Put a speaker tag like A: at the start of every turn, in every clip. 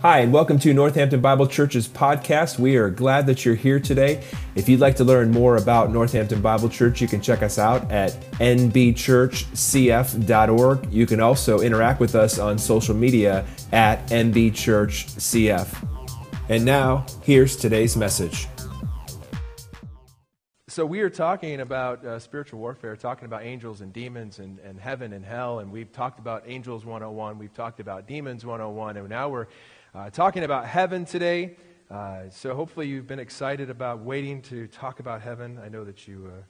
A: Hi, and welcome to Northampton Bible Church's podcast. We are glad that you're here today. If you'd like to learn more about Northampton Bible Church, you can check us out at nbchurchcf.org. You can also interact with us on social media at nbchurchcf. And now, here's today's message.
B: So, we are talking about uh, spiritual warfare, talking about angels and demons and, and heaven and hell. And we've talked about angels 101, we've talked about demons 101, and now we're uh, talking about heaven today. Uh, so hopefully you've been excited about waiting to talk about heaven. I know that you uh,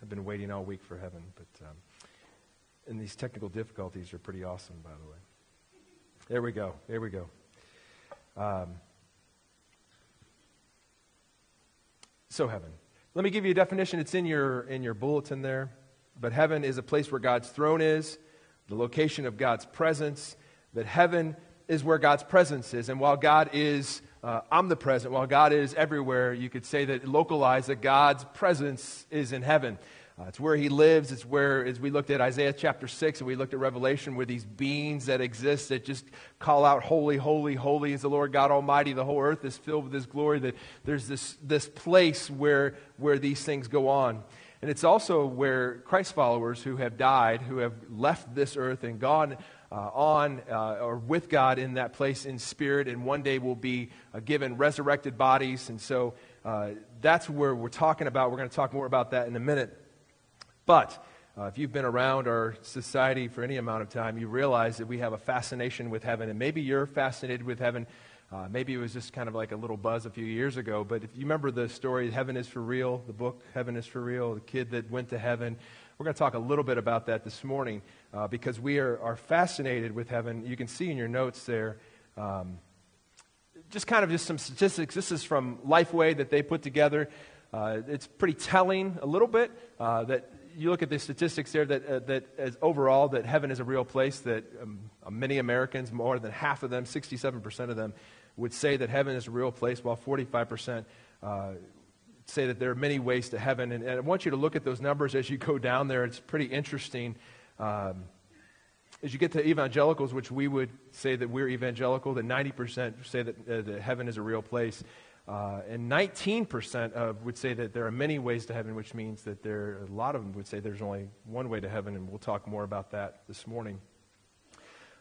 B: have been waiting all week for heaven, but um, and these technical difficulties are pretty awesome, by the way. There we go. There we go. Um, so heaven. Let me give you a definition. It's in your in your bulletin there. But heaven is a place where God's throne is, the location of God's presence. That heaven is where God's presence is. And while God is uh, omnipresent, while God is everywhere, you could say that localized that God's presence is in heaven. Uh, it's where he lives. It's where, as we looked at Isaiah chapter 6 and we looked at Revelation, where these beings that exist that just call out, Holy, holy, holy is the Lord God Almighty. The whole earth is filled with his glory. That there's this, this place where, where these things go on. And it's also where Christ followers who have died, who have left this earth and gone uh, on uh, or with God in that place in spirit, and one day we'll be uh, given resurrected bodies. And so uh, that's where we're talking about. We're going to talk more about that in a minute. But uh, if you've been around our society for any amount of time, you realize that we have a fascination with heaven. And maybe you're fascinated with heaven. Uh, maybe it was just kind of like a little buzz a few years ago. But if you remember the story, Heaven is for Real, the book Heaven is for Real, the kid that went to heaven. We're going to talk a little bit about that this morning uh, because we are, are fascinated with heaven. You can see in your notes there um, just kind of just some statistics. This is from Lifeway that they put together. Uh, it's pretty telling a little bit uh, that you look at the statistics there that, uh, that as overall that heaven is a real place that um, many americans more than half of them 67% of them would say that heaven is a real place while 45% uh, say that there are many ways to heaven and, and, i want you to look at those numbers as you go down there it's pretty interesting um, as you get to evangelicals, which we would say that we're evangelical, that 90% say that, uh, that heaven is a real place. Uh, and 19% of would say that there are many ways to heaven, which means that there a lot of them would say there's only one way to heaven, and we'll talk more about that this morning.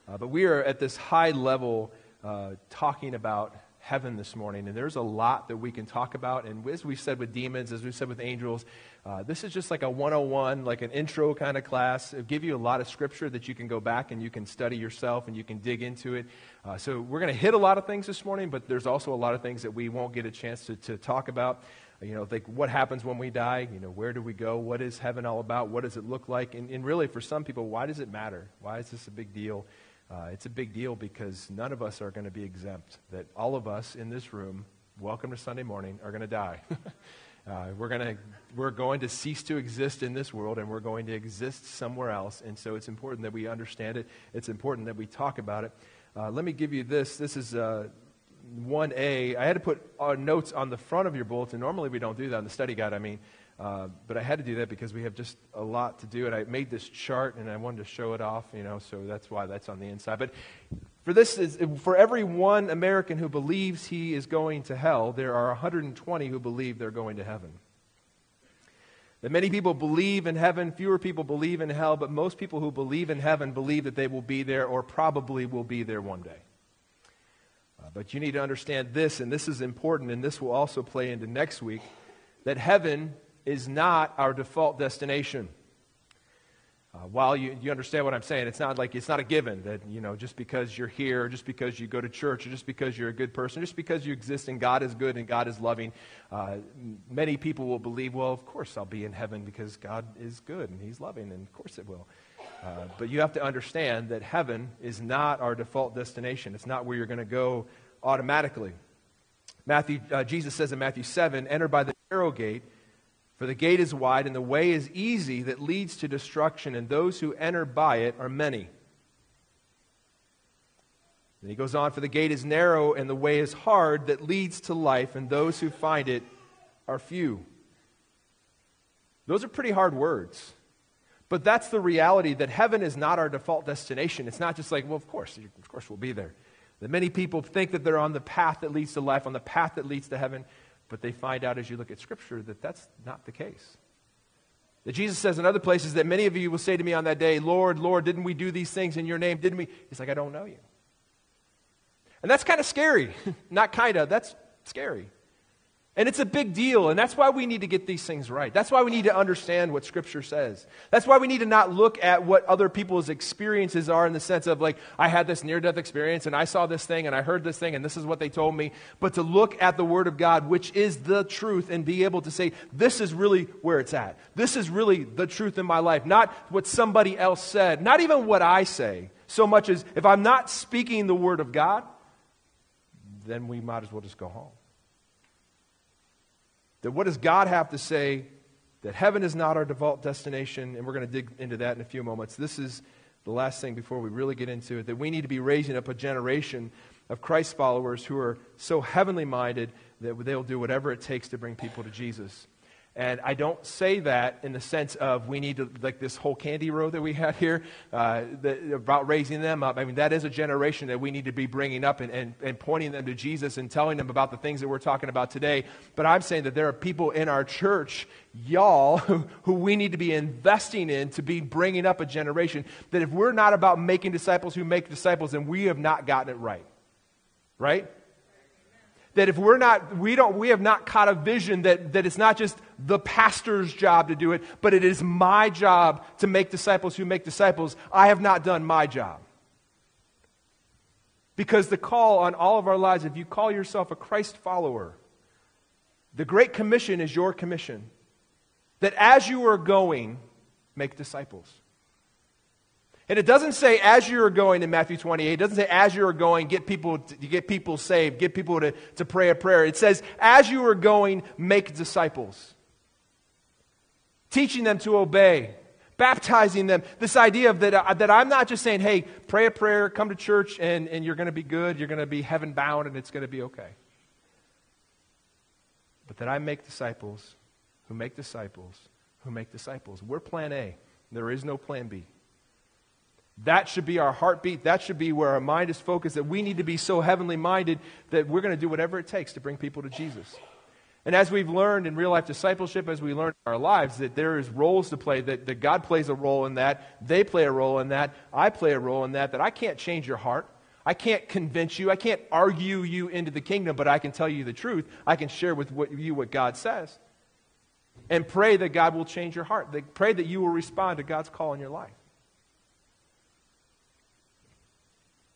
B: Uh, but we are at this high level uh, talking about heaven this morning. And there's a lot that we can talk about. And as we said with demons, as we said with angels, uh, this is just like a 101, like an intro kind of class. It'll give you a lot of scripture that you can go back and you can study yourself and you can dig into it. Uh, so we're going to hit a lot of things this morning, but there's also a lot of things that we won't get a chance to, to talk about. You know, like what happens when we die? You know, where do we go? What is heaven all about? What does it look like? And, and really, for some people, why does it matter? Why is this a big deal? Uh, it's a big deal because none of us are going to be exempt. That all of us in this room, welcome to Sunday morning, are going to die. uh, we're, gonna, we're going to cease to exist in this world and we're going to exist somewhere else. And so it's important that we understand it. It's important that we talk about it. Uh, let me give you this. This is 1A. Uh, had to put uh, notes on the front of your bulletin. Normally we don't do that on the study guide, I mean. Uh, but I had to do that because we have just a lot to do. And I made this chart and I wanted to show it off, you know, so that's why that's on the inside. But for this is for every one American who believes he is going to hell, there are 120 who believe they're going to heaven. That many people believe in heaven, fewer people believe in hell, but most people who believe in heaven believe that they will be there or probably will be there one day. Uh, but you need to understand this, and this is important, and this will also play into next week, that heaven is not our default destination. Uh, while you, you understand what I'm saying, it's not like it's not a given that, you know, just because you're here, just because you go to church, or just because you're a good person, just because you exist and God is good and God is loving, uh, many people will believe, well, of course I'll be in heaven because God is good and He's loving, and of course it will. Uh, but you have to understand that heaven is not our default destination. It's not where you're going to go automatically. Matthew, uh, Jesus says in Matthew 7, enter by the narrow gate. For the gate is wide and the way is easy that leads to destruction, and those who enter by it are many. And he goes on, For the gate is narrow and the way is hard that leads to life, and those who find it are few. Those are pretty hard words. But that's the reality that heaven is not our default destination. It's not just like, well, of course, of course we'll be there. That many people think that they're on the path that leads to life, on the path that leads to heaven, but they find out as you look at Scripture that that's not the case. That Jesus says in other places that many of you will say to me on that day, Lord, Lord, didn't we do these things in your name? Didn't we? He's like, I don't know you. And that's kind of scary. Not kind of, that's scary. And it's a big deal, and that's why we need to get these things right. That's why we need to understand what Scripture says. That's why we need to not look at what other people's experiences are in the sense of, like, I had this near death experience, and I saw this thing, and I heard this thing, and this is what they told me. But to look at the Word of God, which is the truth, and be able to say, this is really where it's at. This is really the truth in my life. Not what somebody else said, not even what I say, so much as if I'm not speaking the Word of God, then we might as well just go home. That what does God have to say? That heaven is not our default destination, and we're going to dig into that in a few moments. This is the last thing before we really get into it that we need to be raising up a generation of Christ followers who are so heavenly minded that they'll do whatever it takes to bring people to Jesus. And I don't say that in the sense of we need to, like this whole candy row that we had here, uh, the, about raising them up. I mean, that is a generation that we need to be bringing up and, and, and pointing them to Jesus and telling them about the things that we're talking about today. But I'm saying that there are people in our church, y'all, who, who we need to be investing in to be bringing up a generation that if we're not about making disciples who make disciples, then we have not gotten it right. Right? That if we're not, we don't, we have not caught a vision that, that it's not just the pastor's job to do it, but it is my job to make disciples who make disciples. I have not done my job. Because the call on all of our lives, if you call yourself a Christ follower, the Great Commission is your commission. That as you are going, make disciples. And it doesn't say as you are going in Matthew 28, it doesn't say as you are going, get people, to, get people saved, get people to, to pray a prayer. It says as you are going, make disciples. Teaching them to obey, baptizing them. This idea of that, uh, that I'm not just saying, hey, pray a prayer, come to church, and, and you're going to be good, you're going to be heaven bound, and it's going to be okay. But that I make disciples who make disciples who make disciples. We're plan A. There is no plan B. That should be our heartbeat. That should be where our mind is focused, that we need to be so heavenly minded that we're going to do whatever it takes to bring people to Jesus. And as we've learned in real life discipleship, as we learn in our lives, that there is roles to play, that, that God plays a role in that, they play a role in that, I play a role in that, that I can't change your heart. I can't convince you. I can't argue you into the kingdom, but I can tell you the truth. I can share with what, you what God says. And pray that God will change your heart. Pray that you will respond to God's call in your life.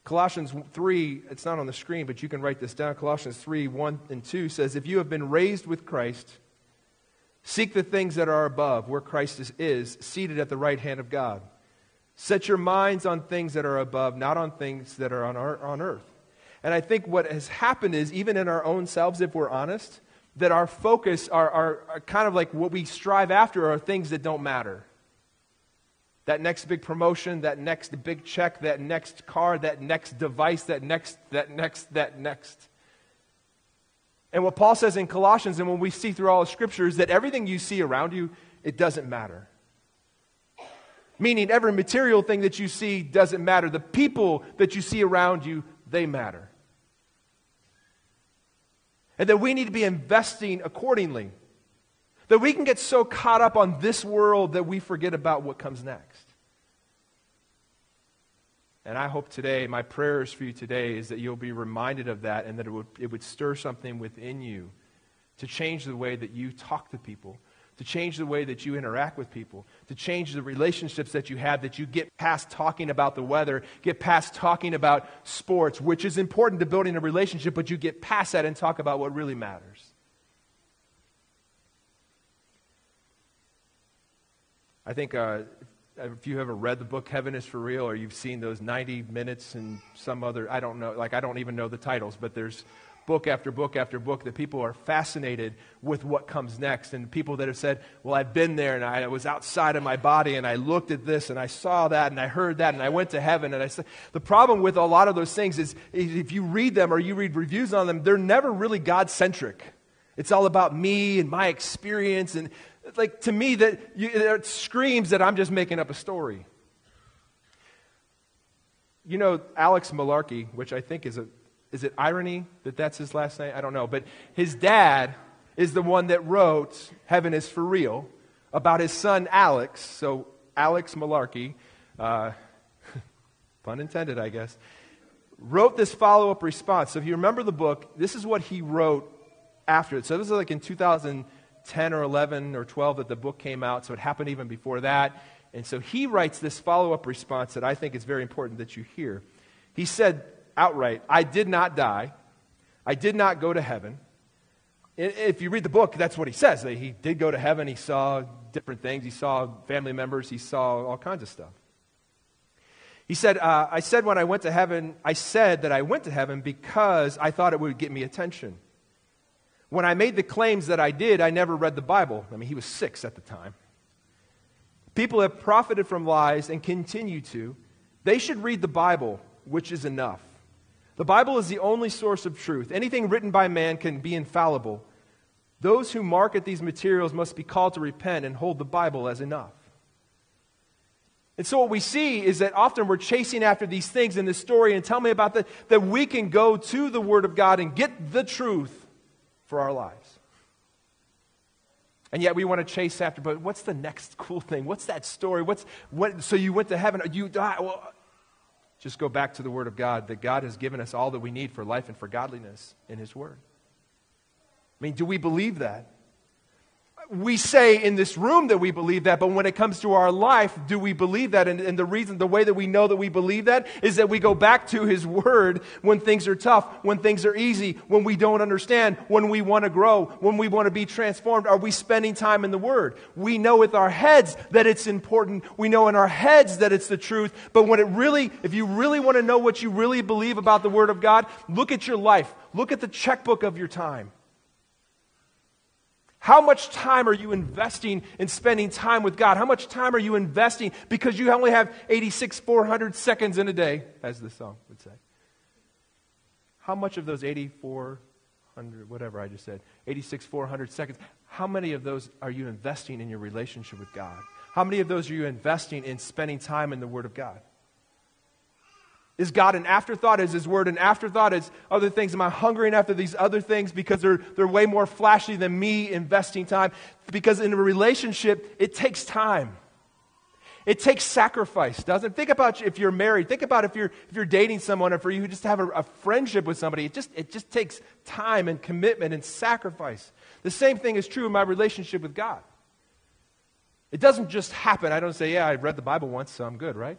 B: Colossians 3, it's not on the screen, but you can write this down. Colossians 3, 1 and 2 says, If you have been raised with Christ, seek the things that are above, where Christ is, is, seated at the right hand of God. Set your minds on things that are above, not on things that are on, our, on earth. And I think what has happened is, even in our own selves, if we're honest, that our focus, are, are, are kind of like what we strive after, are things that don't matter that next big promotion, that next big check, that next car, that next device, that next, that next, that next. And what Paul says in Colossians, and when we see through all the scriptures, that everything you see around you, it doesn't matter. Meaning, every material thing that you see doesn't matter. The people that you see around you, they matter. And that we need to be investing accordingly. That we can get so caught up on this world that we forget about what comes next. And I hope today, my prayers for you today is that you'll be reminded of that and that it would, it would stir something within you to change the way that you talk to people, to change the way that you interact with people, to change the relationships that you have, that you get past talking about the weather, get past talking about sports, which is important to building a relationship, but you get past that and talk about what really matters. I think uh, if you ever read the book Heaven is for Real or you've seen those 90 minutes and some other, I don't know, like I don't even know the titles, but there's book after book after book that people are fascinated with what comes next. And people that have said, Well, I've been there and I was outside of my body and I looked at this and I saw that and I heard that and I went to heaven. And I said, The problem with a lot of those things is if you read them or you read reviews on them, they're never really God centric. It's all about me and my experience. And like to me that you, it screams that I'm just making up a story. You know, Alex Malarkey, which I think is a, is it irony that that's his last name? I don't know. But his dad is the one that wrote Heaven is for Real about his son Alex. So, Alex Malarkey, uh, pun intended, I guess, wrote this follow up response. So, if you remember the book, this is what he wrote after it. So, this is like in 2010 or 11 or 12 that the book came out. So, it happened even before that. And so, he writes this follow up response that I think is very important that you hear. He said outright, I did not die, I did not go to heaven. If you read the book, that's what he says. That he did go to heaven. He saw different things. He saw family members. He saw all kinds of stuff. He said, uh, I said when I went to heaven, I said that I went to heaven because I thought it would get me attention. When I made the claims that I did, I never read the Bible. I mean, he was six at the time. People have profited from lies and continue to. They should read the Bible, which is enough. The Bible is the only source of truth. Anything written by man can be infallible. Those who market these materials must be called to repent and hold the Bible as enough. And so, what we see is that often we're chasing after these things in this story, and tell me about that, that we can go to the Word of God and get the truth for our lives. And yet we want to chase after, but what's the next cool thing? What's that story? What's, what, so you went to heaven, you died. Well, just go back to the Word of God that God has given us all that we need for life and for godliness in His Word. I mean, do we believe that? We say in this room that we believe that, but when it comes to our life, do we believe that? And, and, the reason, the way that we know that we believe that is that we go back to His Word when things are tough, when things are easy, when we don't understand, when we want to grow, when we want to be transformed. Are we spending time in the Word? We know with our heads that it's important. We know in our heads that it's the truth. But when it really, if you really want to know what you really believe about the Word of God, look at your life. Look at the checkbook of your time. How much time are you investing in spending time with God? How much time are you investing because you only have 86, 400 seconds in a day, as the song would say? How much of those 8400, whatever I just said, 86, 400 seconds, how many of those are you investing in your relationship with God? How many of those are you investing in spending time in the Word of God? Is God an afterthought? Is His Word an afterthought? Is other things? Am I hungering after these other things because they're, they're way more flashy than me investing time? Because in a relationship, it takes time. It takes sacrifice, doesn't it? Think about if you're married. Think about if you're, if you're dating someone or for you just have a, a friendship with somebody. It just, it just takes time and commitment and sacrifice. The same thing is true in my relationship with God. It doesn't just happen. I don't say, yeah, I read the Bible once, so I'm good, right?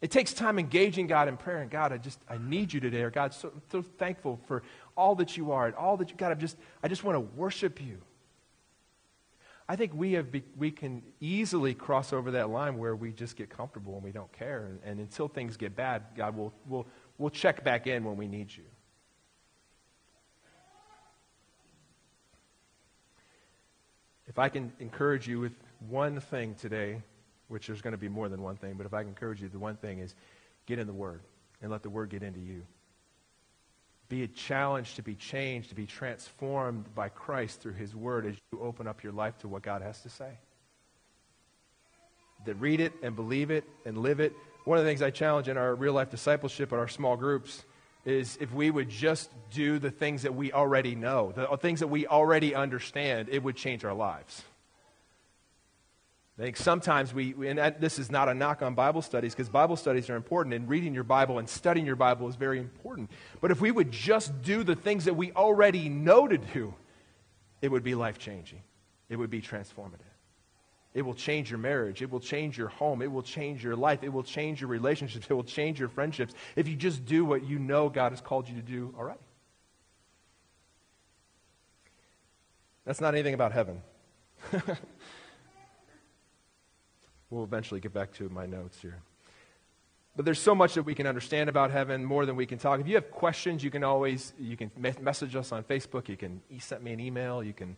B: It takes time engaging God in prayer. And God, I just, I need you today. Or God, so, so thankful for all that you are and all that you, God, I just, I just want to worship you. I think we, have be, we can easily cross over that line where we just get comfortable and we don't care. And, and until things get bad, God will will will check back in when we need you. If I can encourage you with one thing today, which there's going to be more than one thing, but if I can encourage you, the one thing is get in the Word and let the Word get into you. Be a challenge to be changed, to be transformed by Christ through His Word as you open up your life to what God has to say. That read it and believe it and live it. One of the things I challenge in our real life discipleship at our small groups is if we would just do the things that we already know, the things that we already understand, it would change our lives. I think sometimes we, and this is not a knock on Bible studies because Bible studies are important and reading your Bible and studying your Bible is very important. But if we would just do the things that we already know to do, it would be life changing. It would be transformative. It will change your marriage. It will change your home. It will change your life. It will change your relationships. It will change your friendships if you just do what you know God has called you to do already. That's not anything about heaven. We'll eventually get back to my notes here. But there's so much that we can understand about heaven, more than we can talk. If you have questions, you can always you can message us on Facebook. You can send me an email. You can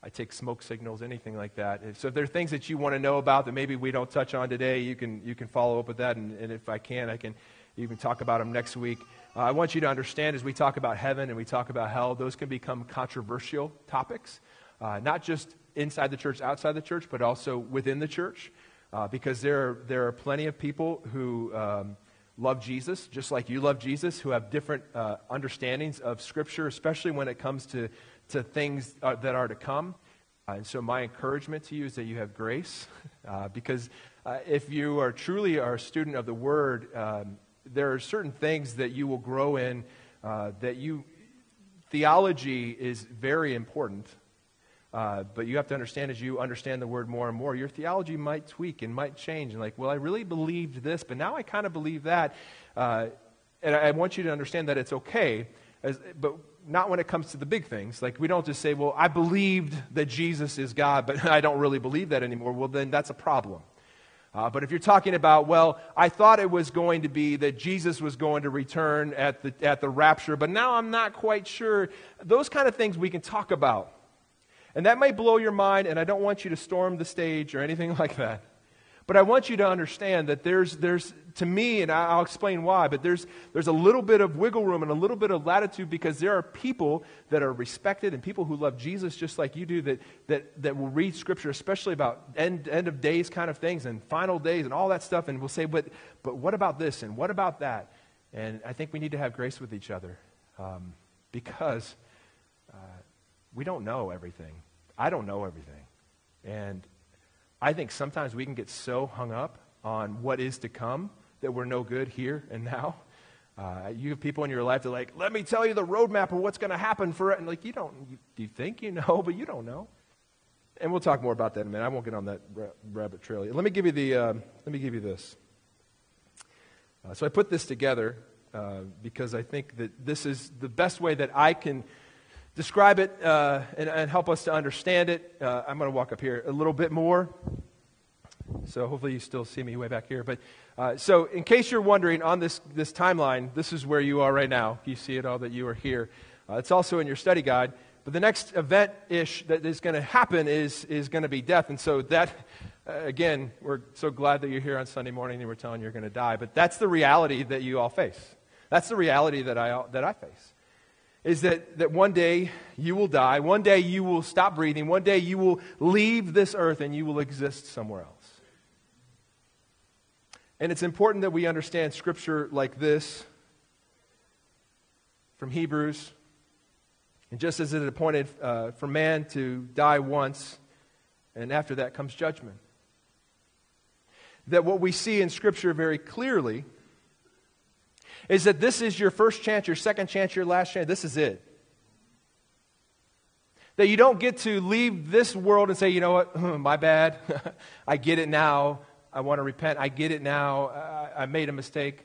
B: I take smoke signals, anything like that. So if there are things that you want to know about that maybe we don't touch on today, you can you can follow up with that. And, and if I can, I can even talk about them next week. Uh, I want you to understand as we talk about heaven and we talk about hell, those can become controversial topics, uh, not just inside the church, outside the church, but also within the church uh, because there are, there are plenty of people who um, love Jesus, just like you love Jesus, who have different uh, understandings of Scripture, especially when it comes to, to things uh, that are to come. Uh, and so, my encouragement to you is that you have grace, uh, because uh, if you are truly are a student of the Word, um, there are certain things that you will grow in that you. Theology is very important. Uh, but you have to understand as you understand the word more and more, your theology might tweak and might change. And like, well, I really believed this, but now I kind of believe that. Uh, and I, I want you to understand that it's okay, as, but not when it comes to the big things. Like, we don't just say, well, I believed that Jesus is God, but I don't really believe that anymore. Well, then that's a problem. Uh, but if you're talking about, well, I thought it was going to be that Jesus was going to return at the, at the rapture, but now I'm not quite sure, those kind of things we can talk about. And that may blow your mind, and I don't want you to storm the stage or anything like that. But I want you to understand that there's, there's to me, and I'll explain why, but there's, there's a little bit of wiggle room and a little bit of latitude because there are people that are respected and people who love Jesus just like you do that, that, that will read Scripture, especially about end, end of days kind of things and final days and all that stuff, and will say, but, but what about this and what about that? And I think we need to have grace with each other um, because uh, we don't know everything. I don't know everything. And I think sometimes we can get so hung up on what is to come that we're no good here and now. Uh, you have people in your life that are like, let me tell you the roadmap of what's going to happen for it. And like, you don't, you, you think you know, but you don't know. And we'll talk more about that in a minute. I won't get on that rabbit trail. Let me give you the, uh, let me give you this. Uh, so I put this together uh, because I think that this is the best way that I can describe it uh, and, and, help us to understand it. Uh, I'm going to walk up here a little bit more. So hopefully you still see me way back here. But uh, so in case you're wondering on this, this timeline, this is where you are right now. You see it all that you are here. Uh, it's also in your study guide. But the next event ish that is going to happen is, is going to be death. And so that, uh, again, we're so glad that you're here on Sunday morning and we're telling you you're going to die. But that's the reality that you all face. That's the reality that I, that I face is that, that one day you will die, one day you will stop breathing, one day you will leave this earth and you will exist somewhere else. And it's important that we understand scripture like this from Hebrews. And just as it appointed uh, for man to die once, and after that comes judgment. That what we see in Scripture very clearly is that this is your first chance, your second chance, your last chance. This is it. That you don't get to leave this world and say, you know what, my bad. I get it now. I want to repent. I get it now. I, I made a mistake.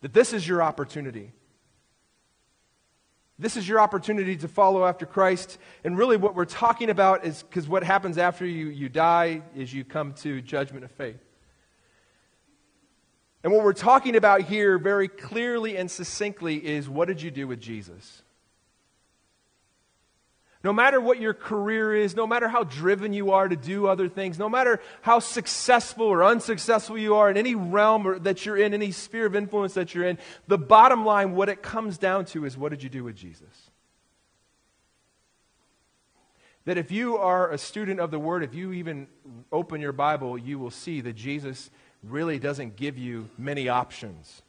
B: That this is your opportunity. This is your opportunity to follow after Christ. And really, what we're talking about is because what happens after you, you die is you come to judgment of faith. And what we're talking about here very clearly and succinctly is what did you do with Jesus? No matter what your career is, no matter how driven you are to do other things, no matter how successful or unsuccessful you are in any realm that you're in, any sphere of influence that you're in, the bottom line, what it comes down to is what did you do with Jesus? That if you are a student of the Word, if you even open your Bible, you will see that Jesus really doesn't give you many options.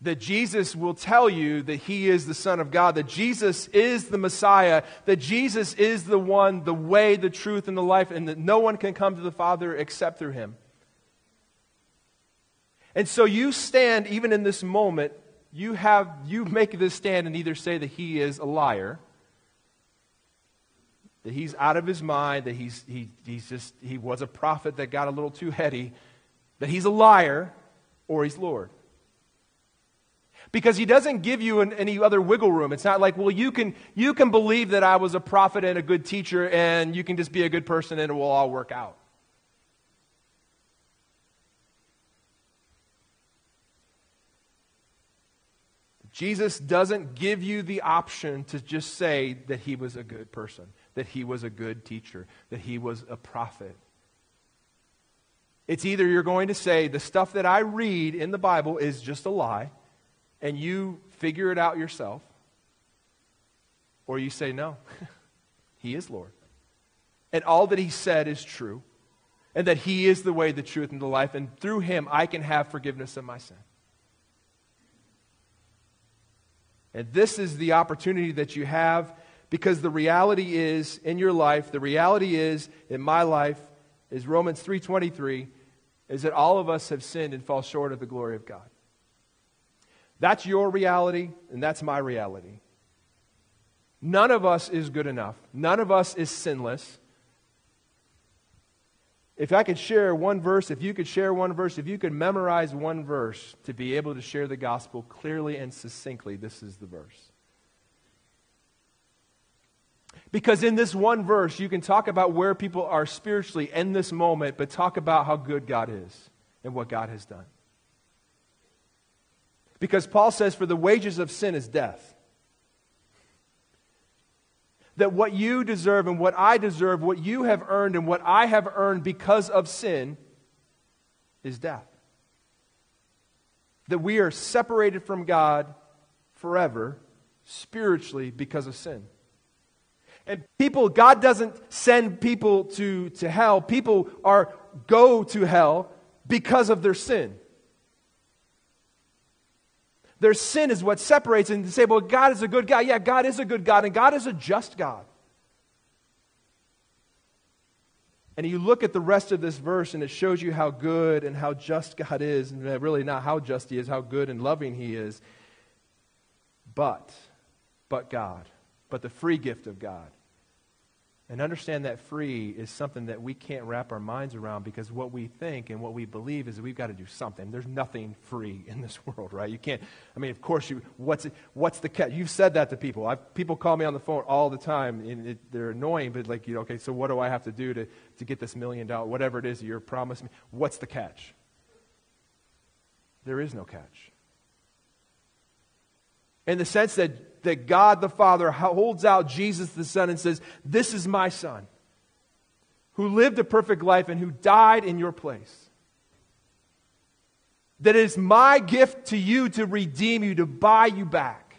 B: That Jesus will tell you that He is the Son of God, that Jesus is the Messiah, that Jesus is the one, the way, the truth, and the life, and that no one can come to the Father except through Him. And so you stand, even in this moment, you have you make this stand and either say that he is a liar that he's out of his mind, that he's, he, he's just, he was a prophet that got a little too heady, that he's a liar, or he's Lord. Because he doesn't give you an, any other wiggle room. It's not like, well, you can, you can believe that I was a prophet and a good teacher, and you can just be a good person and it will all work out. Jesus doesn't give you the option to just say that he was a good person that he was a good teacher, that he was a prophet. It's either you're going to say, the stuff that I read in the Bible is just a lie, and you figure it out yourself, or you say, no, he is Lord. And all that he said is true. and that He is the way, the truth, and the life, and through Him I can have forgiveness of my sin. And this is the opportunity that you have because the reality is in your life, the reality is in my life, is Romans 3:23 is that all of us have sinned and fall short of the glory of God. That's your reality and that's my reality. None of us is good enough. None of us is sinless. If I could share one verse, if you could share one verse, if you could memorize one verse to be able to share the gospel clearly and succinctly, this is the verse. Because in this one verse, you can talk about where people are spiritually in this moment, but talk about how good God is and what God has done. Because Paul says, For the wages of sin is death that what you deserve and what I deserve, what you have earned and what I have earned because of sin, is death. That we are separated from God forever, spiritually, because of sin. And people, God doesn't send people to, to hell. People are go to hell because of their sin. Their sin is what separates, and say, well, God is a good God. Yeah, God is a good God, and God is a just God. And you look at the rest of this verse, and it shows you how good and how just God is, and really not how just He is, how good and loving He is. But, but God, but the free gift of God and understand that free is something that we can't wrap our minds around because what we think and what we believe is that we've got to do something. There's nothing free in this world, right? You can't, I mean, of course, you, what's, what's the catch? You've said that to people. I've, people call me on the phone all the time, and it, they're annoying, but like, you know, okay, so what do I have to do to, to get this million dollar, whatever it is you're promising me? What's the catch? There is no catch. In the sense that that God the Father holds out Jesus the Son and says, This is my Son, who lived a perfect life and who died in your place. That is my gift to you to redeem you, to buy you back.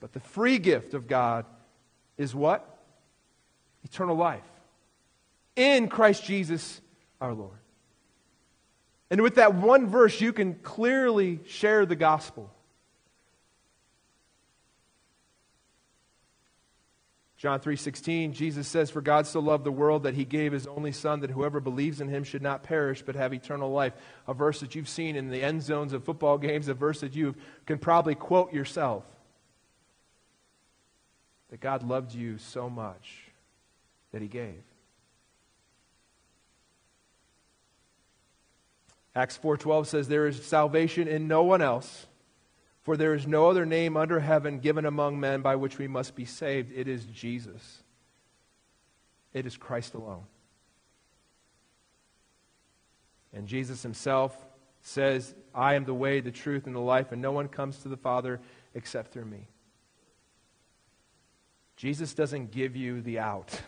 B: But the free gift of God is what? Eternal life in Christ Jesus our Lord. And with that one verse, you can clearly share the gospel. John 3:16 Jesus says for God so loved the world that he gave his only son that whoever believes in him should not perish but have eternal life. A verse that you've seen in the end zones of football games, a verse that you can probably quote yourself. That God loved you so much that he gave. Acts 4:12 says there is salvation in no one else for there is no other name under heaven given among men by which we must be saved. It is Jesus. It is Christ alone. And Jesus himself says, I am the way, the truth, and the life, and no one comes to the Father except through me. Jesus doesn't give you the out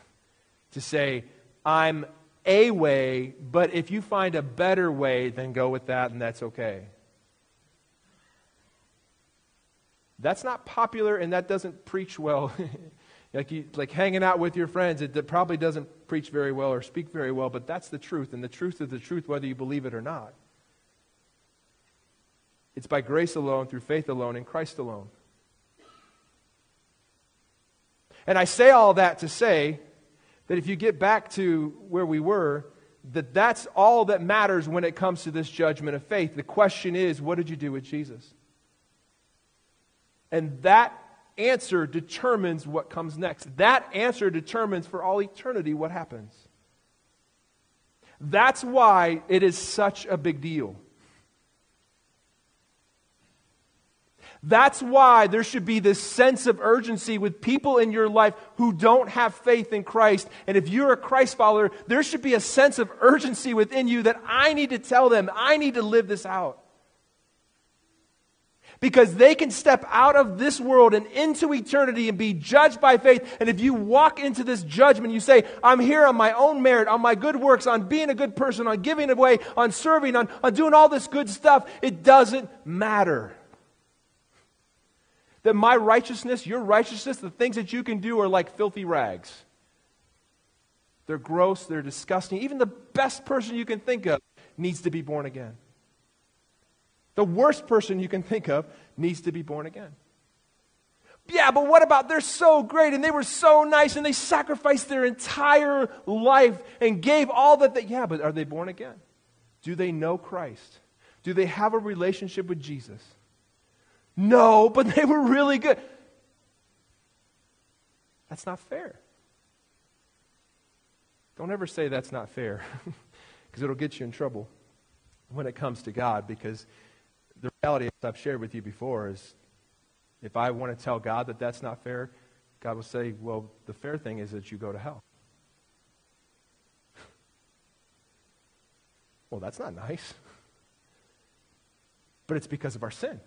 B: to say, I'm a way, but if you find a better way, then go with that, and that's okay. That's not popular and that doesn't preach well. like, you, like hanging out with your friends, it, it probably doesn't preach very well or speak very well, but that's the truth. And the truth is the truth whether you believe it or not. It's by grace alone, through faith alone, in Christ alone. And I say all that to say that if you get back to where we were, that that's all that matters when it comes to this judgment of faith. The question is, what did you do with Jesus? And that answer determines what comes next. That answer determines for all eternity what happens. That's why it is such a big deal. That's why there should be this sense of urgency with people in your life who don't have faith in Christ. And if you're a Christ follower, there should be a sense of urgency within you that I need to tell them, I need to live this out because they can step out of this world and into eternity and be judged by faith. And if you walk into this judgment, you say, I'm here on my own merit, on my good works, on being a good person, on giving away, on serving, on, on doing all this good stuff, it doesn't matter. That my righteousness, your righteousness, the things that you can do are like filthy rags. They're gross, they're disgusting. Even the best person you can think of needs to be born again. The worst person you can think of needs to be born again. Yeah, but what about they're so great and they were so nice and they sacrificed their entire life and gave all that they. Yeah, but are they born again? Do they know Christ? Do they have a relationship with Jesus? No, but they were really good. That's not fair. Don't ever say that's not fair because it'll get you in trouble when it comes to God because the reality, as I've shared with you before, is if I want to tell God that that's not fair, God will say, well, the fair thing is that you go to hell. well, that's not nice. But it's because of our sin.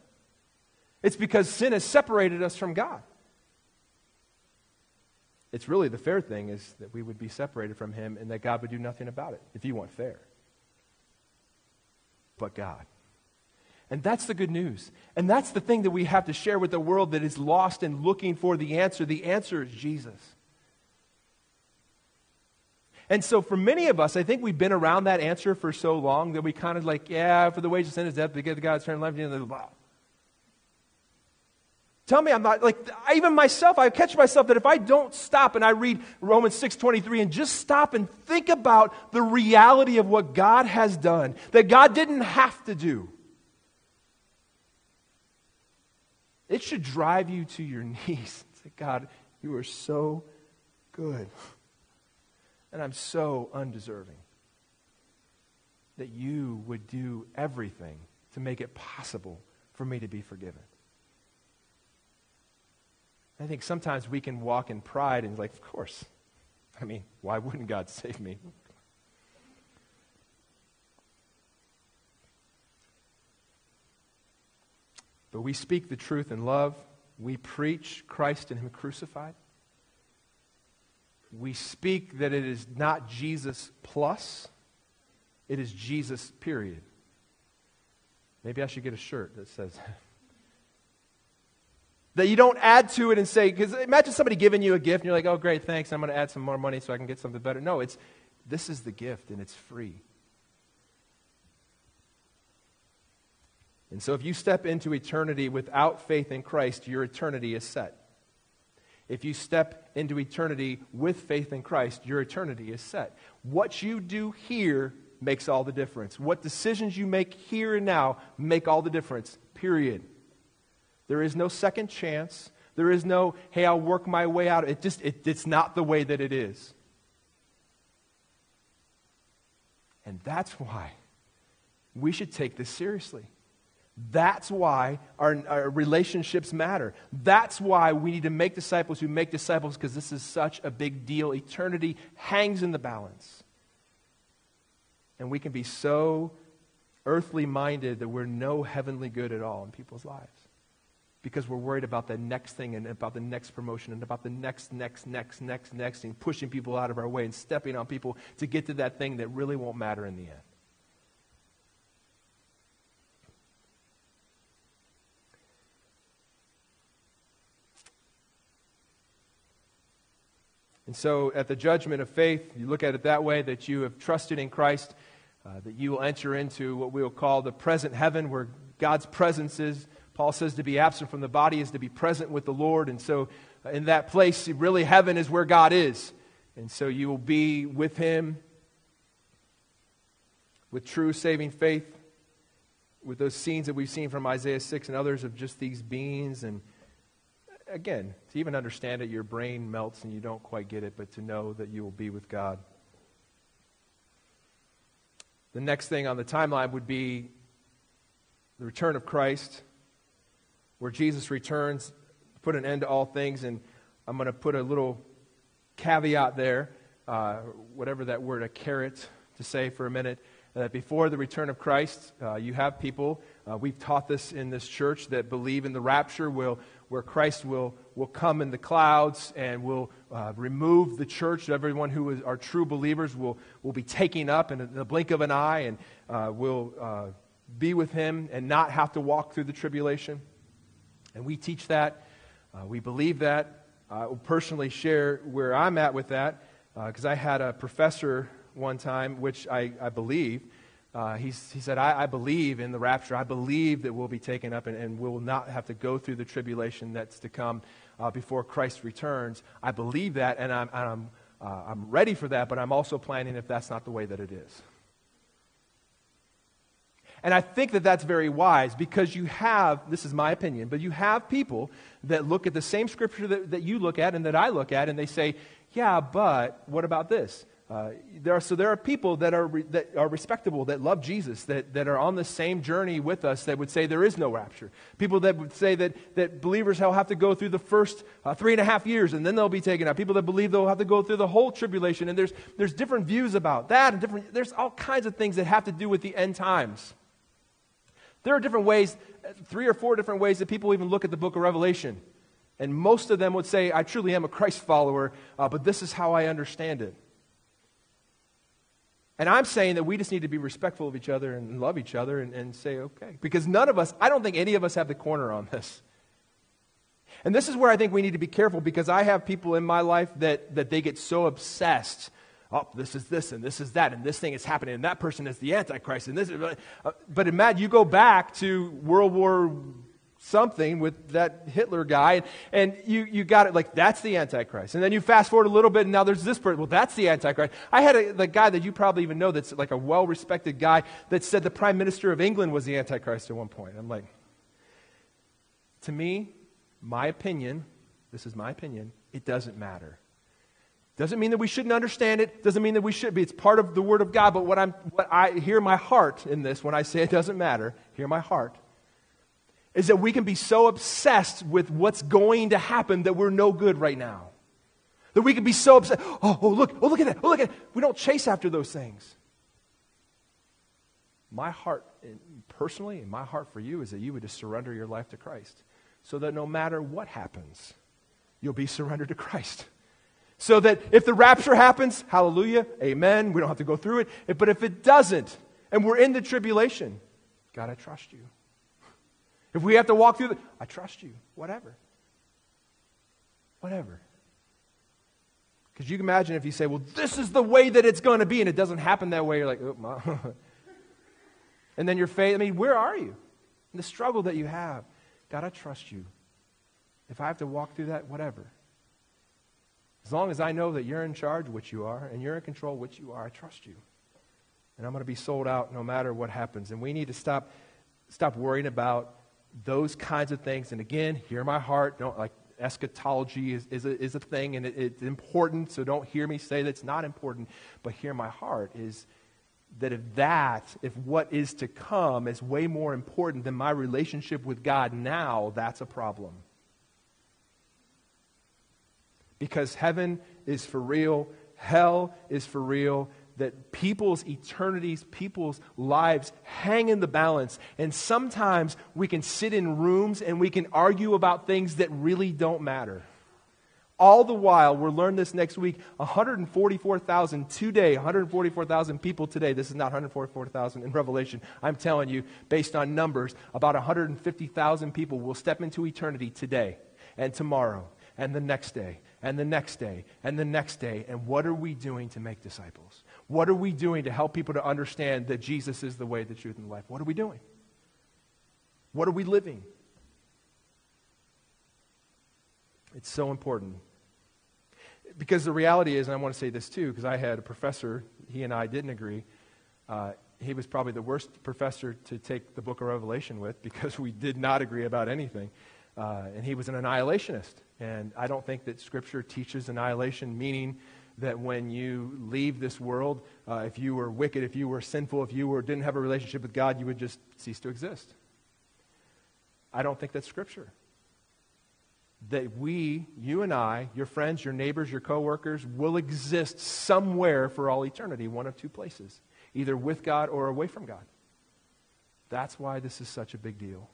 B: It's because sin has separated us from God. It's really the fair thing is that we would be separated from Him and that God would do nothing about it, if you want fair. But God. And that's the good news. And that's the thing that we have to share with the world that is lost and looking for the answer. The answer is Jesus. And so, for many of us, I think we've been around that answer for so long that we kind of like, yeah, for the wages of sin is death, but get God's turn left, and blah. Tell me I'm not like I, even myself I catch myself that if I don't stop and I read Romans 6:23 and just stop and think about the reality of what God has done that God didn't have to do It should drive you to your knees. Say, God, you are so good. And I'm so undeserving that you would do everything to make it possible for me to be forgiven. I think sometimes we can walk in pride and, like, of course. I mean, why wouldn't God save me? But we speak the truth in love. We preach Christ and Him crucified. We speak that it is not Jesus plus, it is Jesus, period. Maybe I should get a shirt that says that you don't add to it and say, because imagine somebody giving you a gift and you're like, oh, great, thanks, I'm going to add some more money so I can get something better. No, it's this is the gift and it's free. And so, if you step into eternity without faith in Christ, your eternity is set. If you step into eternity with faith in Christ, your eternity is set. What you do here makes all the difference. What decisions you make here and now make all the difference, period. There is no second chance. There is no, hey, I'll work my way out. It just, it, it's not the way that it is. And that's why we should take this seriously. That's why our, our, relationships matter. That's why we need to make disciples who make disciples because this is such a big deal. Eternity hangs in the balance. And we can be so earthly minded that we're no heavenly good at all in people's lives because we're worried about the next thing and about the next promotion and about the next, next, next, next, next thing, pushing people out of our way and stepping on people to get to that thing that really won't matter in the end. And so, at the judgment of faith, you look at it that way that you have trusted in Christ, uh, that you will enter into what we will call the present heaven, where God's presence is. Paul says to be absent from the body is to be present with the Lord. And so, uh, in that place, really, heaven is where God is. And so, you will be with Him with true saving faith, with those scenes that we've seen from Isaiah 6 and others of just these beings and again, to even understand it, your brain melts and you don't quite get it, but to know that you will be with God. The next thing on the timeline would be the return of Christ, where Jesus returns, put an end to all things, and I'm going to put a little caveat there, uh, whatever that word, a carrot, to say for a minute, that before the return of Christ, uh, you have people, uh, we've taught this in this church, that believe in the rapture, will where Christ will, will come in the clouds and will uh, remove the church. Everyone who is, are true believers will, will be taken up in the blink of an eye and uh, will uh, be with him and not have to walk through the tribulation. And we teach that. Uh, we believe that. I will personally share where I'm at with that. Because uh, I had a professor one time, which I, I believe, uh, he said, I, I, believe in the rapture. I believe that we'll be taken up and, and we will not have to go through the tribulation that's to come uh, before Christ returns. I believe that, and I'm, I'm, uh, I'm ready for that, but I'm also planning if that's not the way that it is. And I think that that's very wise because you have, this is my opinion, but you have people that look at the same scripture that, that you look at and that I look at, and they say, yeah, but what about this? Uh, there are, so there are people that are, re, that are respectable, that love Jesus, that, that are on the same journey with us that would say there is no rapture. People that would say that, that believers will have to go through the first uh, three and a half years and then they'll be taken out. People that believe they'll have to go through the whole tribulation. And there's, there's different views about that. And different, there's all kinds of things that have to do with the end times. There are different ways, three or four different ways that people even look at the book of Revelation. And most of them would say, I truly am a Christ follower, uh, but this is how I understand it. And I'm saying that we just need to be respectful of each other and love each other and, and say, okay. Because none of us, I don't think any of us have the corner on this. And this is where I think we need to be careful because I have people in my life that, that they get so obsessed. Oh, this is this and this is that and this thing is happening and that person is the Antichrist and this. Is, uh, but imagine you go back to World War something with that Hitler guy, and you, you got it like that's the Antichrist. And then you fast forward a little bit, and now there's this person. Well, that's the Antichrist. I had a, the guy that you probably even know that's like a well respected guy that said the Prime Minister of England was the Antichrist at one point. I'm like, to me, my opinion, this is my opinion, it doesn't matter. Doesn't mean that we shouldn't understand it. Doesn't mean that we should be. It's part of the Word of God. But what, I'm, what I hear my heart in this, when I say it doesn't matter, hear my heart, is that we can be so obsessed with what's going to happen that we're no good right now. That we can be so obsessed. Oh, oh, look, oh, look at that. Oh, look at that. We don't chase after those things. My heart, personally, and my heart for you is that you would just surrender your life to Christ. So that no matter what happens, you'll be surrendered to Christ. So that if the rapture happens, hallelujah, amen, we don't have to go through it. But if it doesn't, and we're in the tribulation, God, I trust you. If we have to walk through the, I trust you, whatever. Whatever. Because you can imagine if you say, well, this is the way that it's going to be, and it doesn't happen that way, you're like, oh, my. and then your faith, I mean, where are you? And the struggle that you have. God, I trust you. If I have to walk through that, whatever. As long as I know that you're in charge, which you are, and you're in control, which you are, I trust you. And I'm going to be sold out no matter what happens. And we need to stop, stop worrying about those kinds of things. And again, hear my heart. Don't like eschatology is, is, a, is a thing and it, it's important, so don't hear me say that it's not important. But hear my heart is that if that, if what is to come is way more important than my relationship with God now, that's a problem. Because heaven is for real, hell is for real, that people's eternities, people's lives hang in the balance. And sometimes we can sit in rooms and we can argue about things that really don't matter. All the while, we'll learn this next week 144,000 today, 144,000 people today. This is not 144,000 in Revelation. I'm telling you, based on numbers, about 150,000 people will step into eternity today and tomorrow and the next day and the next day and the next day. And what are we doing to make disciples? What are we doing to help people to understand that Jesus is the way, the truth, and the life? What are we doing? What are we living? It's so important. Because the reality is, and I want to say this too, because I had a professor, he and I didn't agree. Uh, he was probably the worst professor to take the book of Revelation with because we did not agree about anything. Uh, and he was an annihilationist. And I don't think that Scripture teaches annihilation, meaning that when you leave this world, uh, if you were wicked, if you were sinful, if you were, didn't have a relationship with God, you would just cease to exist. I don't think that's Scripture. That we, you and I, your friends, your neighbors, your coworkers, will exist somewhere for all eternity, one of two places, either with God or away from God. That's why this is such a big deal.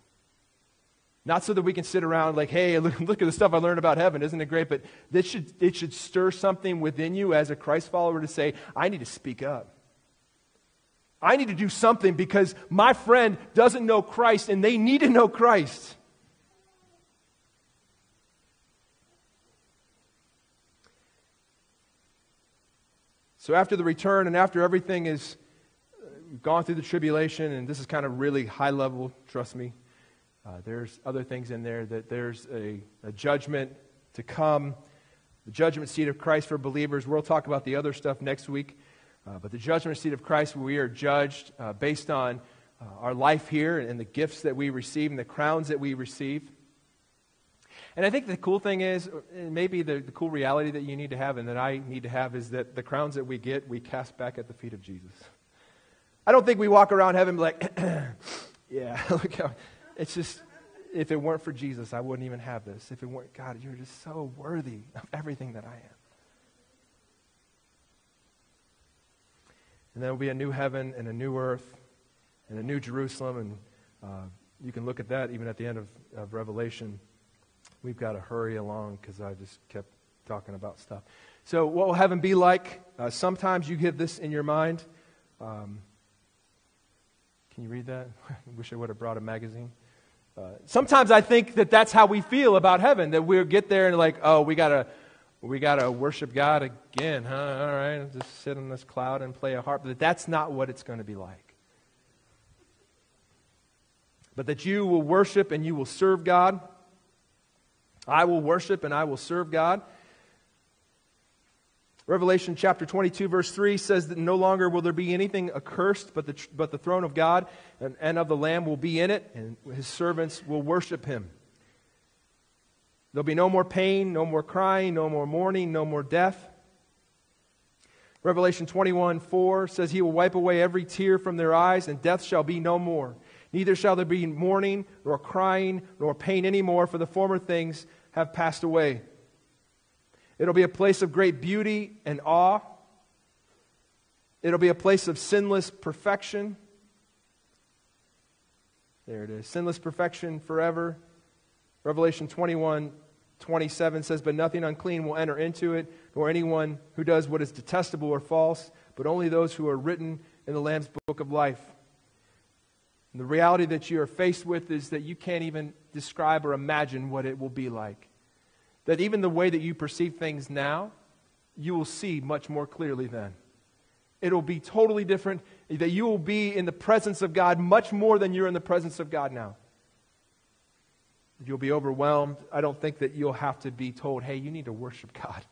B: Not so that we can sit around like, hey, look, look, at the stuff I learned about heaven. Isn't it great? But this should, it should stir something within you as a Christ follower to say, I need to speak up. I need to do something because my friend doesn't know Christ and they need to know Christ. So after the return and after everything is uh, gone through the tribulation, and this is kind of really high level, trust me. Uh, there's other things in there that there's a, a judgment to come, the judgment seat of Christ for believers. We'll talk about the other stuff next week. Uh, but the judgment seat of Christ, we are judged uh, based on uh, our life here and the gifts that we receive and the crowns that we receive. And I think the cool thing is, uh, maybe the, the cool reality that you need to have and that I need to have is that the crowns that we get, we cast back at the feet of Jesus. I don't think we walk around heaven like, yeah, look how, it's just, if it weren't for Jesus, I wouldn't even have this. If it weren't, God, you're just so worthy of everything that I am. And there will be a new heaven and a new earth and a new Jerusalem. And uh, you can look at that even at the end of, of Revelation. We've got to hurry along because I just kept talking about stuff. So, what will heaven be like? Uh, sometimes you get this in your mind. Um, can you read that? I wish I would have brought a magazine. Uh, sometimes I think that that's how we feel about heaven, that we'll get there and like, oh, we got to we got to worship God again, huh? All right, just sit on this cloud and play a harp. But that's not what it's going to be like. But that you will worship and you will serve God. I will worship and I will serve God. Revelation chapter 22, verse 3 says that no longer will there be anything accursed, but the, but the throne of God and, and of the Lamb will be in it, and his servants will worship him. There'll be no more pain, no more crying, no more mourning, no more death. Revelation 21 4 says, He will wipe away every tear from their eyes, and death shall be no more. Neither shall there be mourning, nor crying, nor pain any more, for the former things have passed away. It'll be a place of great beauty and awe. It'll be a place of sinless perfection. There it is sinless perfection forever. Revelation 21 27 says, But nothing unclean will enter into it, nor anyone who does what is detestable or false, but only those who are written in the Lamb's book of life. And the reality that you are faced with is that you can't even describe or imagine what it will be like. That even the way that you perceive things now, you will see much more clearly then. It'll be totally different, that you will be in the presence of God much more than you're in the presence of God now. You'll be overwhelmed. I don't think that you'll have to be told, hey, you need to worship God.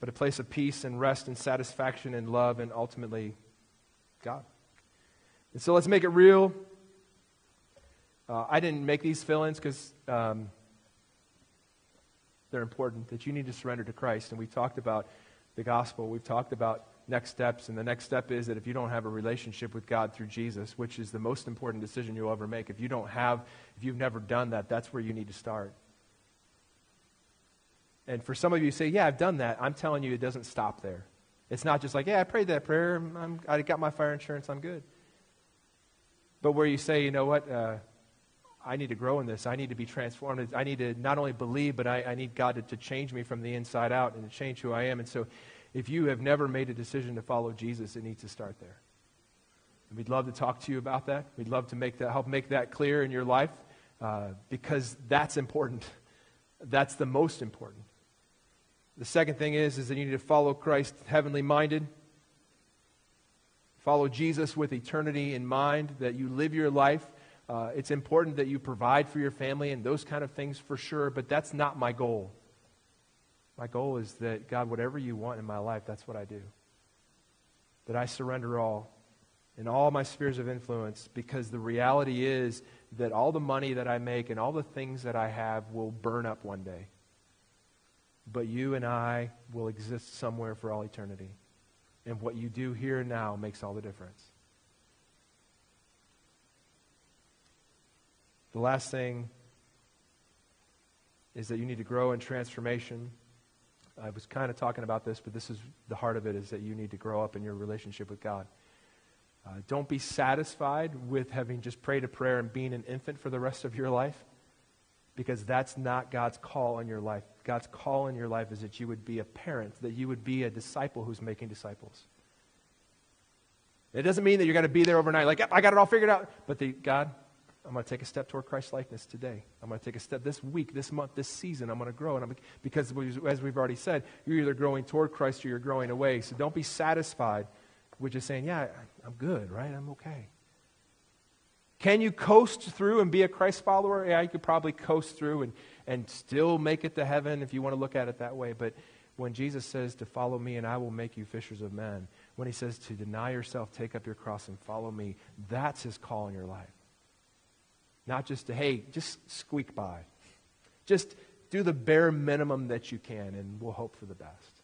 B: But a place of peace and rest and satisfaction and love and ultimately God. And so let's make it real. Uh, I didn't make these fill ins because um, they're important, that you need to surrender to Christ. And we talked about the gospel, we've talked about next steps. And the next step is that if you don't have a relationship with God through Jesus, which is the most important decision you'll ever make, if you don't have, if you've never done that, that's where you need to start. And for some of you say, Yeah, I've done that. I'm telling you, it doesn't stop there. It's not just like, Yeah, I prayed that prayer. I'm, i got my fire insurance. I'm good. But where you say, You know what? Uh, I need to grow in this. I need to be transformed. I need to not only believe, but I, I need God to, to change me from the inside out and to change who I am. And so if you have never made a decision to follow Jesus, it needs to start there. And we'd love to talk to you about that. We'd love to make that, help make that clear in your life uh, because that's important. That's the most important. The second thing is, is that you need to follow Christ heavenly minded. Follow Jesus with eternity in mind, that you live your life. Uh, it's important that you provide for your family and those kind of things for sure, but that's not my goal. My goal is that, God, whatever you want in my life, that's what I do. That I surrender all in all my spheres of influence because the reality is that all the money that I make and all the things that I have will burn up one day. But you and I will exist somewhere for all eternity. And what you do here and now makes all the difference. The last thing is that you need to grow in transformation. I was kind of talking about this, but this is the heart of it is that you need to grow up in your relationship with God. Uh, don't be satisfied with having just prayed a prayer and being an infant for the rest of your life because that's not God's call in your life. God's call in your life is that you would be a parent, that you would be a disciple who's making disciples. It doesn't mean that you're going to be there overnight, like, I got it all figured out. But the, God, I'm going to take a step toward Christ likeness today. I'm going to take a step this week, this month, this season. I'm going to grow. And I'm, because, as we've already said, you're either growing toward Christ or you're growing away. So don't be satisfied with just saying, yeah, I'm good, right? I'm okay. Can you coast through and be a Christ follower? Yeah, you could probably coast through and, and still make it to heaven if you want to look at it that way. But when Jesus says to follow me and I will make you fishers of men, when he says to deny yourself, take up your cross and follow me, that's his call in your life. Not just to, hey, just squeak by. Just do the bare minimum that you can and we'll hope for the best.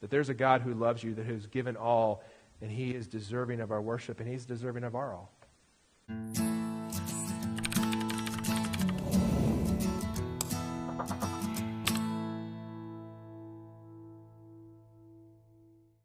B: That there's a God who loves you, that has given all, and he is deserving of our worship, and he's deserving of our all.